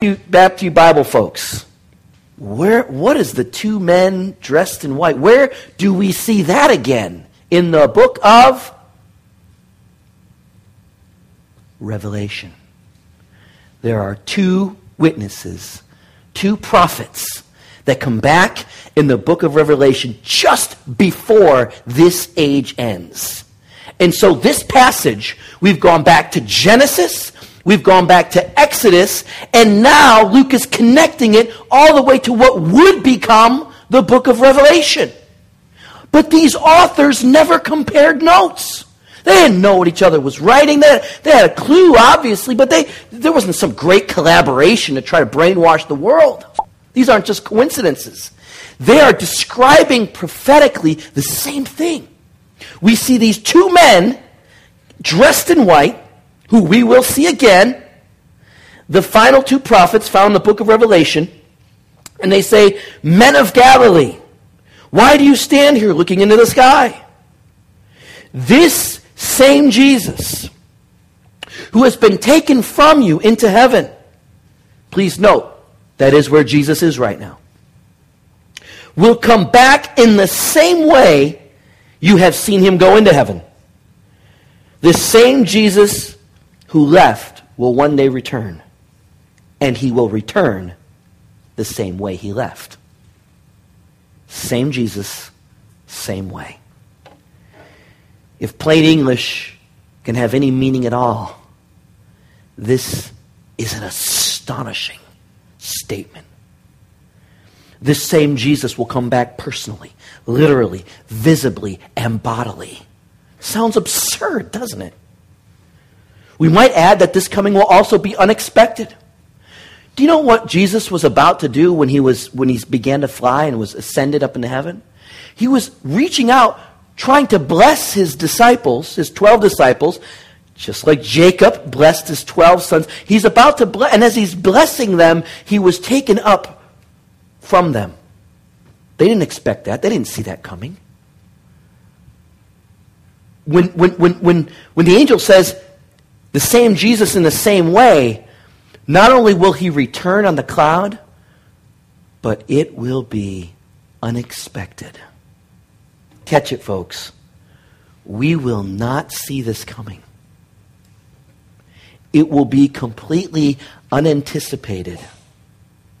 Baptist Bible folks, where, what is the two men dressed in white? Where do we see that again? In the book of Revelation. There are two witnesses, two prophets that come back in the book of Revelation just before this age ends. And so this passage, we've gone back to Genesis, we've gone back to Exodus, and now Luke is connecting it all the way to what would become the book of Revelation. But these authors never compared notes. They didn't know what each other was writing. They, they had a clue, obviously, but they, there wasn't some great collaboration to try to brainwash the world. These aren't just coincidences. They are describing prophetically the same thing. We see these two men dressed in white, who we will see again, the final two prophets found in the book of Revelation, and they say, Men of Galilee, why do you stand here looking into the sky? This same Jesus, who has been taken from you into heaven, please note, that is where Jesus is right now, will come back in the same way you have seen him go into heaven. This same Jesus who left will one day return, and he will return the same way he left. Same Jesus, same way. If plain English can have any meaning at all, this is an astonishing statement. This same Jesus will come back personally, literally, visibly, and bodily. Sounds absurd, doesn't it? We might add that this coming will also be unexpected. Do you know what Jesus was about to do when he, was, when he began to fly and was ascended up into heaven? He was reaching out, trying to bless his disciples, his 12 disciples, just like Jacob blessed his 12 sons. He's about to bless, and as he's blessing them, he was taken up from them. They didn't expect that. They didn't see that coming. When, when, when, when, when the angel says, the same Jesus in the same way, not only will he return on the cloud, but it will be unexpected. Catch it, folks. We will not see this coming. It will be completely unanticipated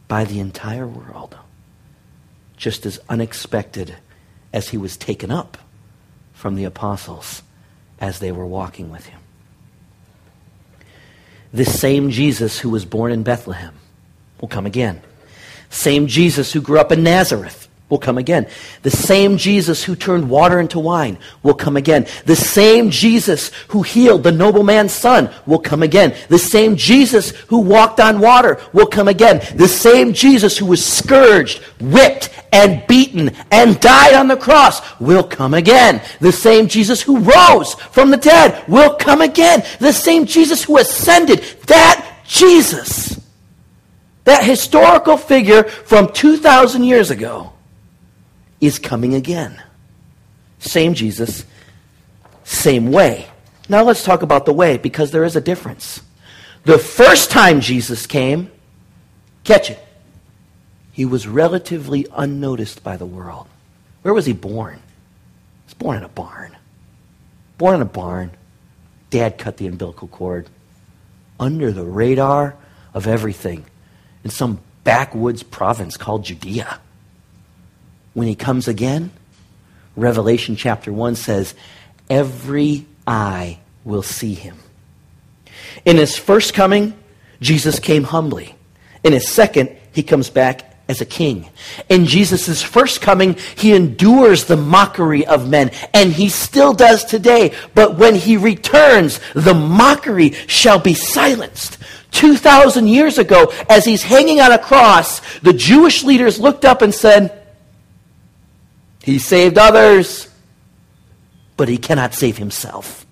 by the entire world, just as unexpected as he was taken up from the apostles as they were walking with him. This same Jesus who was born in Bethlehem will come again. Same Jesus who grew up in Nazareth will come again. The same Jesus who turned water into wine will come again. The same Jesus who healed the nobleman's son will come again. The same Jesus who walked on water will come again. The same Jesus who was scourged, whipped, and beaten and died on the cross will come again. The same Jesus who rose from the dead will come again. The same Jesus who ascended, that Jesus, that historical figure from 2,000 years ago, is coming again. Same Jesus, same way. Now let's talk about the way because there is a difference. The first time Jesus came, catch it, he was relatively unnoticed by the world. Where was he born? He was born in a barn. Born in a barn. Dad cut the umbilical cord. Under the radar of everything in some backwoods province called Judea. When he comes again, Revelation chapter 1 says, Every eye will see him. In his first coming, Jesus came humbly. In his second, he comes back as a king. In Jesus' first coming, he endures the mockery of men, and he still does today. But when he returns, the mockery shall be silenced. 2,000 years ago, as he's hanging on a cross, the Jewish leaders looked up and said, He saved others, but he cannot save himself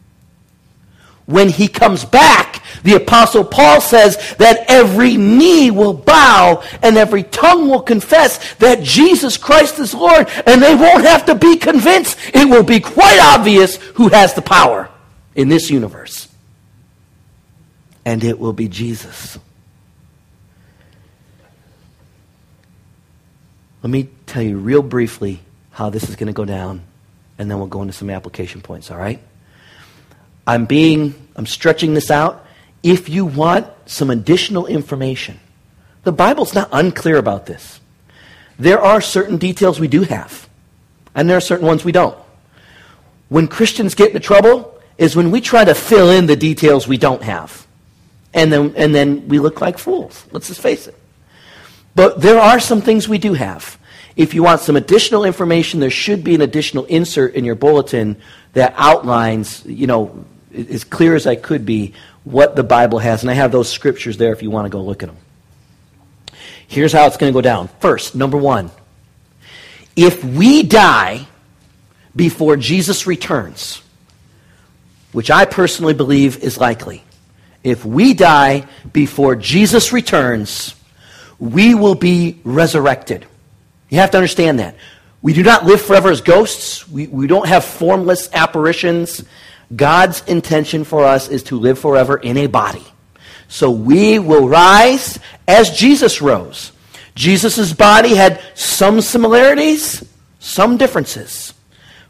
when he comes back, the apostle Paul says that every knee will bow and every tongue will confess that Jesus Christ is Lord, and they won't have to be convinced. It will be quite obvious who has the power in this universe. And it will be Jesus. Let me tell you real briefly how this is going to go down, and then we'll go into some application points, all right? I'm being, I'm stretching this out. If you want some additional information, the Bible's not unclear about this. There are certain details we do have, and there are certain ones we don't. When Christians get into trouble is when we try to fill in the details we don't have. And then, and then we look like fools. Let's just face it. But there are some things we do have. If you want some additional information, there should be an additional insert in your bulletin that outlines, you know, as clear as I could be, what the Bible has. And I have those scriptures there if you want to go look at them. Here's how it's going to go down. First, number one, if we die before Jesus returns, which I personally believe is likely, if we die before Jesus returns, we will be resurrected. You have to understand that. We do not live forever as ghosts. We, we don't have formless apparitions. God's intention for us is to live forever in a body. So we will rise as Jesus rose. Jesus' body had some similarities, some differences.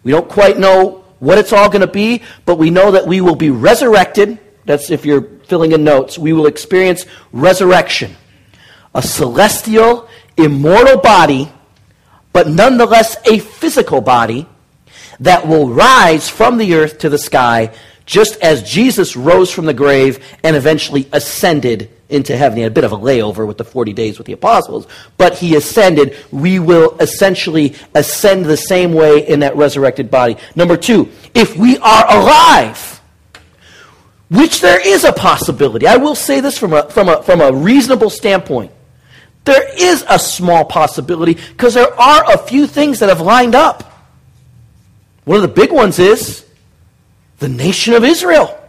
We don't quite know what it's all going to be, but we know that we will be resurrected. That's if you're filling in notes. We will experience resurrection. A celestial, immortal body, but nonetheless a physical body that will rise from the earth to the sky, just as Jesus rose from the grave and eventually ascended into heaven. He had a bit of a layover with the 40 days with the apostles, but he ascended. We will essentially ascend the same way in that resurrected body. Number two, if we are alive, which there is a possibility, I will say this from a, from a, from a reasonable standpoint. There is a small possibility because there are a few things that have lined up. One of the big ones is the nation of Israel.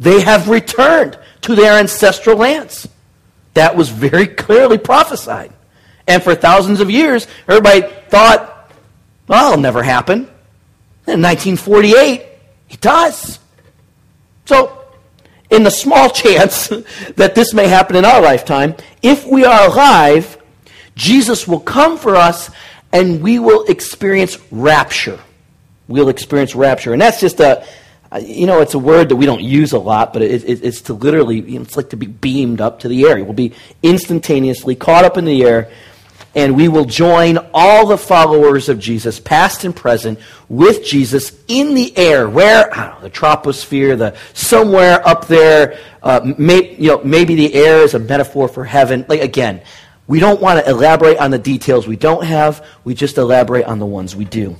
They have returned to their ancestral lands. That was very clearly prophesied. And for thousands of years, everybody thought, well, it'll never happen. In 1948, it does. So, in the small chance that this may happen in our lifetime, if we are alive, Jesus will come for us and we will experience rapture. We'll experience rapture. And that's just a, uh, you know, it's a word that we don't use a lot, but it, it, it's to literally, it's like to be beamed up to the air. We'll be instantaneously caught up in the air, and we will join all the followers of Jesus, past and present, with Jesus in the air. Where? Know, the troposphere, the somewhere up there. Uh, may, you know, maybe the air is a metaphor for heaven. Like again, we don't want to elaborate on the details we don't have. We just elaborate on the ones we do.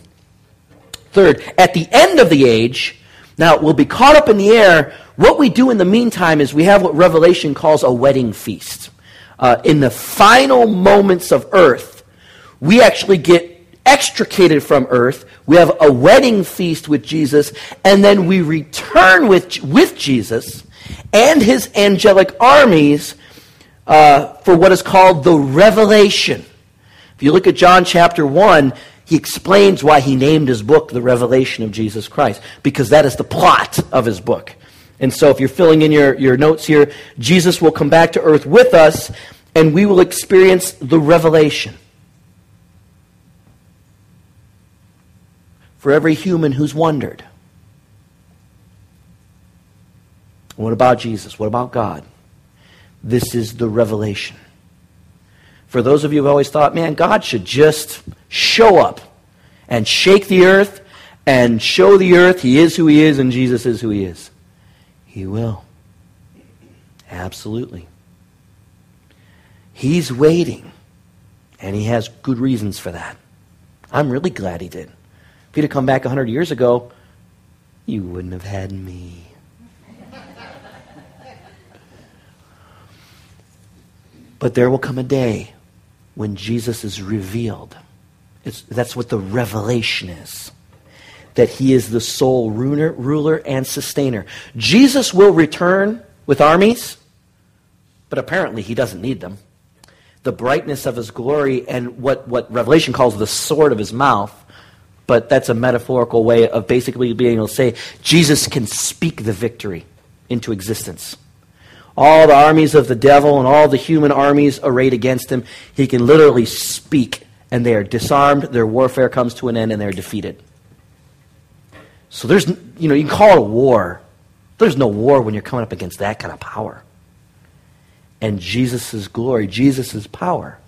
Third, at the end of the age, now we'll be caught up in the air. What we do in the meantime is we have what Revelation calls a wedding feast. Uh, in the final moments of earth, we actually get extricated from earth. We have a wedding feast with Jesus, and then we return with, with Jesus and his angelic armies uh, for what is called the revelation. If you look at John chapter 1, he explains why he named his book The Revelation of Jesus Christ, because that is the plot of his book. And so if you're filling in your, your notes here, Jesus will come back to earth with us, and we will experience the revelation. For every human who's wondered, what about Jesus? What about God? This is the revelation. For those of you who have always thought, man, God should just show up and shake the earth and show the earth he is who he is and Jesus is who he is. He will. Absolutely. He's waiting, and he has good reasons for that. I'm really glad he did. If he'd have come back 100 years ago, you wouldn't have had me. But there will come a day when Jesus is revealed. It's, that's what the revelation is. That he is the sole ruler, ruler and sustainer. Jesus will return with armies, but apparently he doesn't need them. The brightness of his glory and what, what Revelation calls the sword of his mouth, but that's a metaphorical way of basically being able to say Jesus can speak the victory into existence. all the armies of the devil and all the human armies arrayed against him, he can literally speak and they are disarmed, their warfare comes to an end, and they're defeated. So there's, you know, you can call it a war. There's no war when you're coming up against that kind of power. And Jesus' glory, Jesus' power,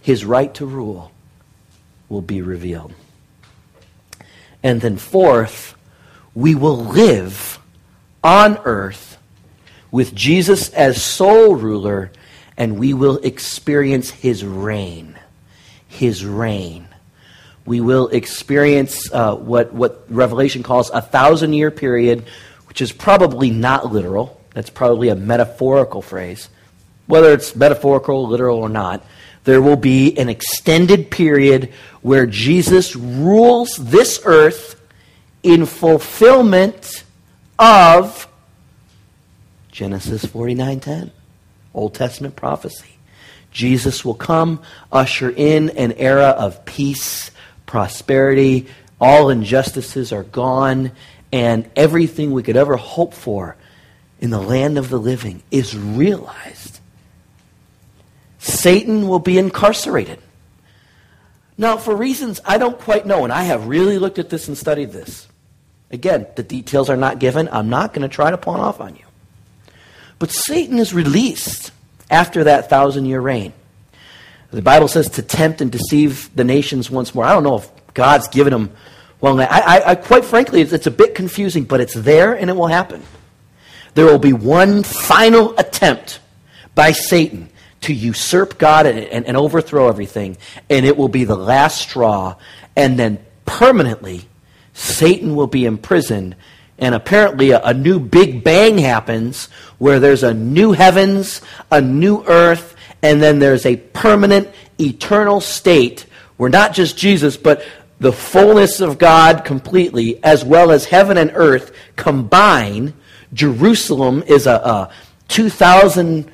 his right to rule will be revealed. And then, fourth, we will live on earth with Jesus as sole ruler, and we will experience his reign. His reign. We will experience uh, what, what Revelation calls a thousand year period, which is probably not literal. That's probably a metaphorical phrase. Whether it's metaphorical, literal, or not, there will be an extended period where Jesus rules this earth in fulfillment of Genesis 49:10, Old Testament prophecy. Jesus will come, usher in an era of peace, prosperity, all injustices are gone, and everything we could ever hope for in the land of the living is realized. Satan will be incarcerated. Now, for reasons I don't quite know, and I have really looked at this and studied this. Again, the details are not given. I'm not going to try to pawn off on you. But Satan is released after that thousand year reign. The Bible says to tempt and deceive the nations once more. I don't know if God's given them Well, I, I, I quite frankly, it's, it's a bit confusing, but it's there and it will happen. There will be one final attempt by Satan to usurp God and, and, and overthrow everything, and it will be the last straw, and then permanently Satan will be imprisoned, and apparently a, a, new big bang happens where there's a new heavens, a new earth, and then there's a permanent, eternal state where not just Jesus, but the fullness of God completely, as well as heaven and earth combine. Jerusalem is a, a 2,000,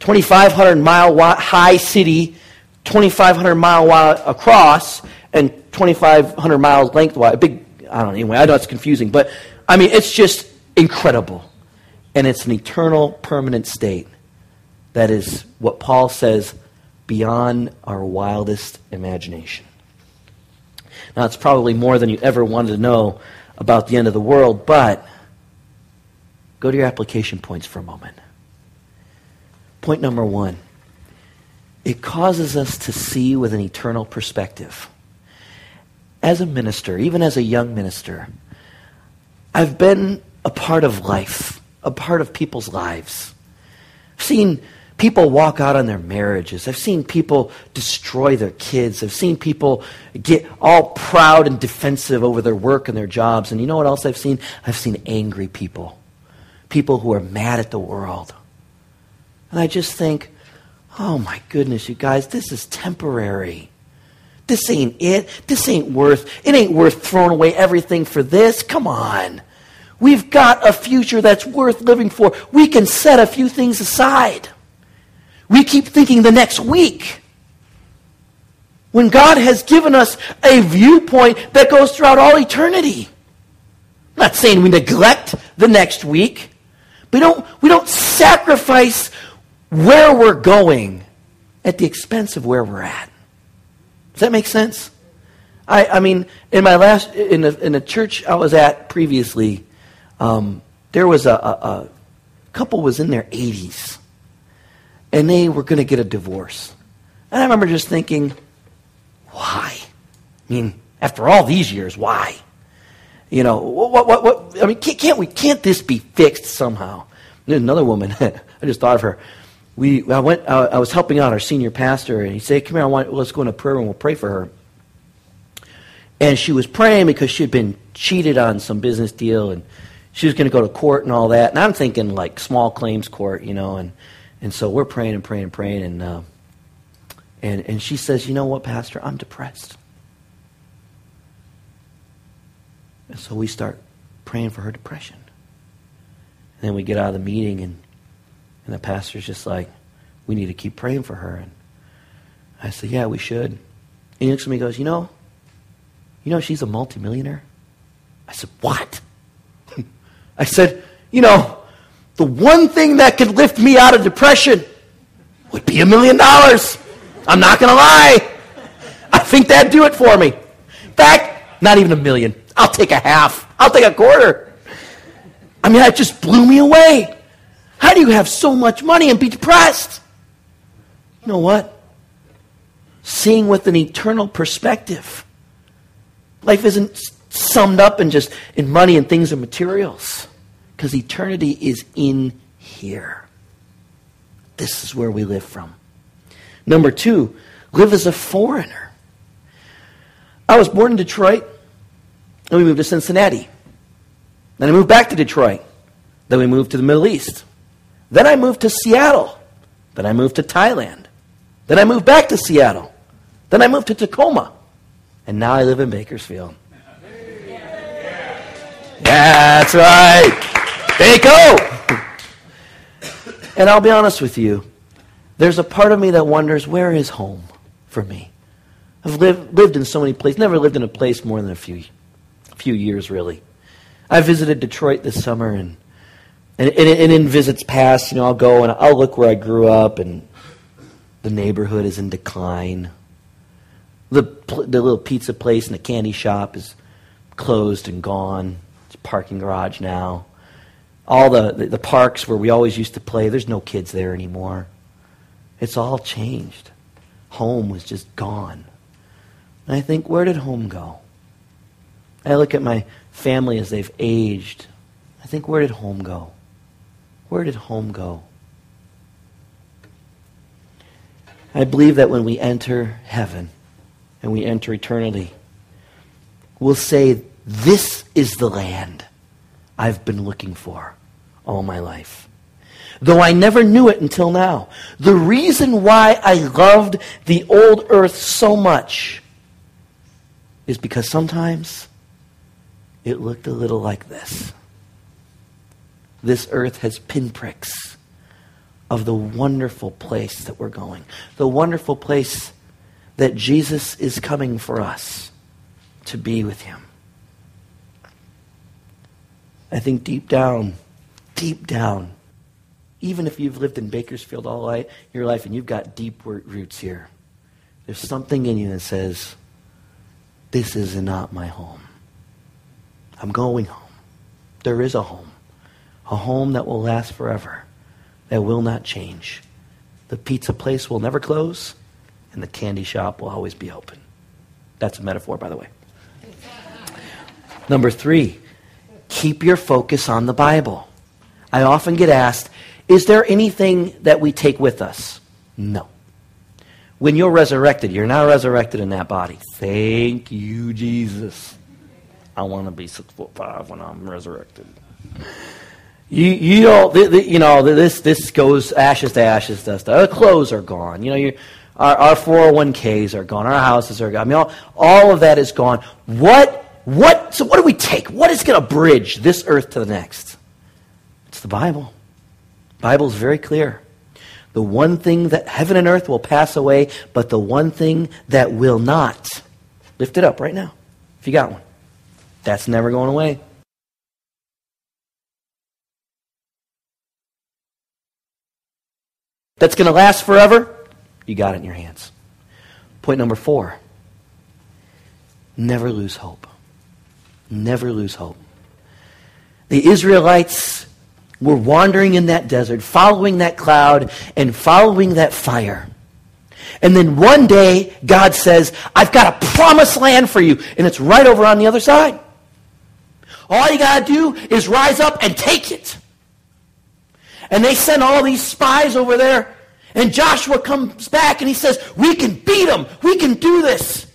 2,500 mile high city, 2,500 mile wide across, and 2,500 miles lengthwise. Big I don't know. Anyway, I know it's confusing, but I mean, it's just incredible. And it's an eternal, permanent state that is what Paul says beyond our wildest imagination. Now, it's probably more than you ever wanted to know about the end of the world, but go to your application points for a moment. Point number one it causes us to see with an eternal perspective as a minister, even as a young minister, I've been a part of life, a part of people's lives. I've seen people walk out on their marriages. I've seen people destroy their kids. I've seen people get all proud and defensive over their work and their jobs. And you know what else I've seen? I've seen angry people, people who are mad at the world. And I just think, oh my goodness, you guys, this is temporary. This ain't it. This ain't worth, it ain't worth throwing away everything for this. Come on. We've got a future that's worth living for. We can set a few things aside. We keep thinking the next week. When God has given us a viewpoint that goes throughout all eternity. I'm not saying we neglect the next week. We don't, we don't sacrifice where we're going at the expense of where we're at. Does that make sense? I, I mean, in my last in in a church I was at previously, um, there was a, a, a couple was in their 80s, and they were going to get a divorce. And I remember just thinking, why? I mean, after all these years, why? You know, what, what, what, I mean, can't, we, can't this be fixed somehow? There's another woman, I just thought of her we, I, went, I, I was helping out our senior pastor, and he said, Come here, I want, let's go into prayer room and we'll pray for her. And she was praying because she had been cheated on some business deal, and she was going to go to court and all that. And I'm thinking like small claims court, you know. And, and so we're praying and praying and praying. And, uh, and, and she says, You know what, Pastor? I'm depressed. And so we start praying for her depression. And then we get out of the meeting, and and the pastor's just like, we need to keep praying for her. And I said, yeah, we should. And he looks at me and goes, you know, you know she's a multimillionaire? I said, what? I said, you know, the one thing that could lift me out of depression would be a million dollars. I'm not going to lie. I think that'd do it for me. In fact, not even a million. I'll take a half. I'll take a quarter. I mean, that just blew me away. How do you have so much money and be depressed? You know what? Seeing with an eternal perspective. Life isn't summed up in just in money and things and materials. Because eternity is in here. This is where we live from. Number two, live as a foreigner. I was born in Detroit, and we moved to Cincinnati. Then I moved back to Detroit. Then we moved to the Middle East. Then I moved to Seattle. Then I moved to Thailand. Then I moved back to Seattle. Then I moved to Tacoma. And now I live in Bakersfield. Yeah, That's right. Bako. And I'll be honest with you. There's a part of me that wonders where is home for me? I've lived, lived in so many places. Never lived in a place more than a few, few years, really. I visited Detroit this summer, and, and, and, and in visits past, you know, I'll go and I'll look where I grew up, and the neighborhood is in decline. The, the little pizza place and the candy shop is closed and gone. It's a parking garage now. All the, the, parks where we always used to play, there's no kids there anymore. It's all changed. Home was just gone. And I think, where did home go? I look at my family as they've aged. I think, where did home go? Where did home go? I believe that when we enter heaven and we enter eternity, we'll say, This is the land I've been looking for all my life. Though I never knew it until now. The reason why I loved the old earth so much is because sometimes it looked a little like this. This earth has pinpricks of the wonderful place that we're going, the wonderful place that Jesus is coming for us to be with him. I think deep down, deep down, even if you've lived in Bakersfield all your life and you've got deep roots here, there's something in you that says, This is not my home. I'm going home. There is a home, a home that will last forever that will not change. The pizza place will never close, and the candy shop will always be open. That's a metaphor, by the way. Number three, keep your focus on the Bible. I often get asked, is there anything that we take with us? No. When you're resurrected, you're not resurrected in that body. Thank you, Jesus. I want to be six foot five when I'm resurrected. You, you the, you know, this, this goes ashes to ashes, dust. Our clothes are gone. You know, you, our, our 401ks are gone. Our houses are gone. I mean, all, all of that is gone. What, what, so what do we take? What is going to bridge this earth to the next? It's the Bible. The Bible is very clear. The one thing that heaven and earth will pass away, but the one thing that will not. Lift it up right now, if you got one. That's never going away. that's going to last forever, you got it in your hands. Point number four never lose hope. Never lose hope. The Israelites were wandering in that desert, following that cloud and following that fire. And then one day, God says, I've got a promised land for you, and it's right over on the other side. All you got to do is rise up and take it. And they send all these spies over there. And Joshua comes back and he says, We can beat them. We can do this.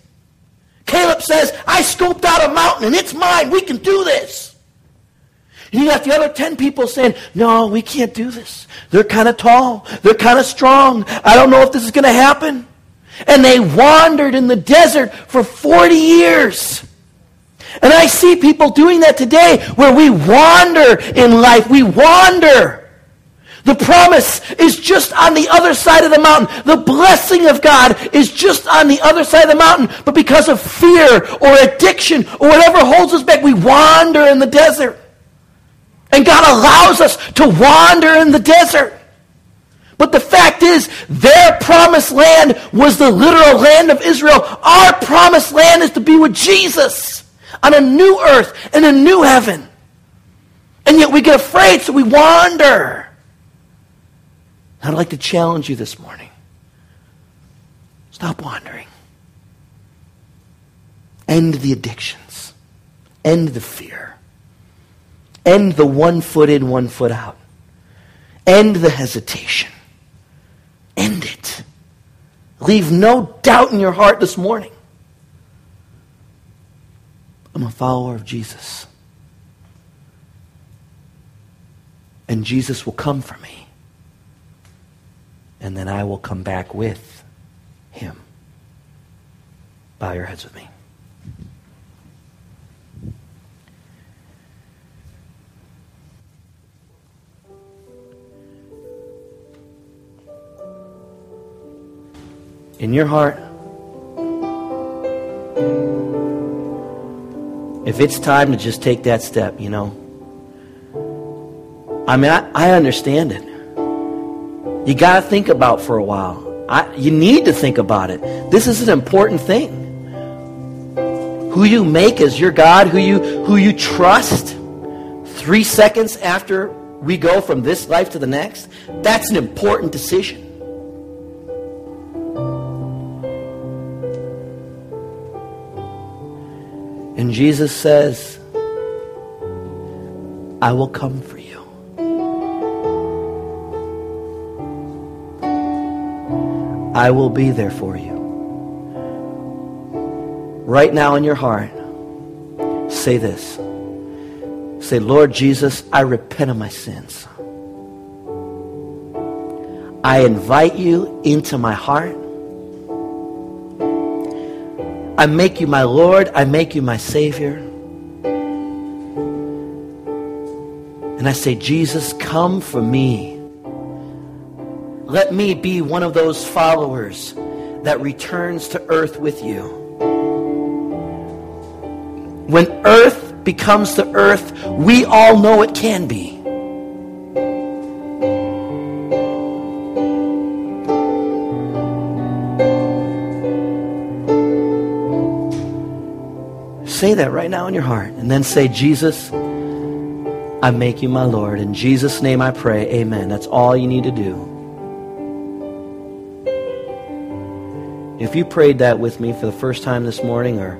Caleb says, I scoped out a mountain and it's mine. We can do this. You got the other 10 people saying, No, we can't do this. They're kind of tall. They're kind of strong. I don't know if this is going to happen. And they wandered in the desert for 40 years. And I see people doing that today where we wander in life. We wander. The promise is just on the other side of the mountain. The blessing of God is just on the other side of the mountain. But because of fear or addiction or whatever holds us back, we wander in the desert. And God allows us to wander in the desert. But the fact is, their promised land was the literal land of Israel. Our promised land is to be with Jesus on a new earth and a new heaven. And yet we get afraid, so we wander. I'd like to challenge you this morning. Stop wandering. End the addictions. End the fear. End the one foot in, one foot out. End the hesitation. End it. Leave no doubt in your heart this morning. I'm a follower of Jesus. And Jesus will come for me. And then I will come back with him. Bow your heads with me. In your heart, if it's time to just take that step, you know, I mean, I, I understand it. You got to think about for a while. I, you need to think about it. This is an important thing. Who you make as your God, who you who you trust, three seconds after we go from this life to the next, that's an important decision. And Jesus says, I will come for you. I will be there for you. Right now in your heart, say this. Say, Lord Jesus, I repent of my sins. I invite you into my heart. I make you my Lord. I make you my Savior. And I say, Jesus, come for me. Let me be one of those followers that returns to earth with you. When earth becomes the earth we all know it can be. Say that right now in your heart. And then say, Jesus, I make you my Lord. In Jesus' name I pray. Amen. That's all you need to do. If you prayed that with me for the first time this morning, or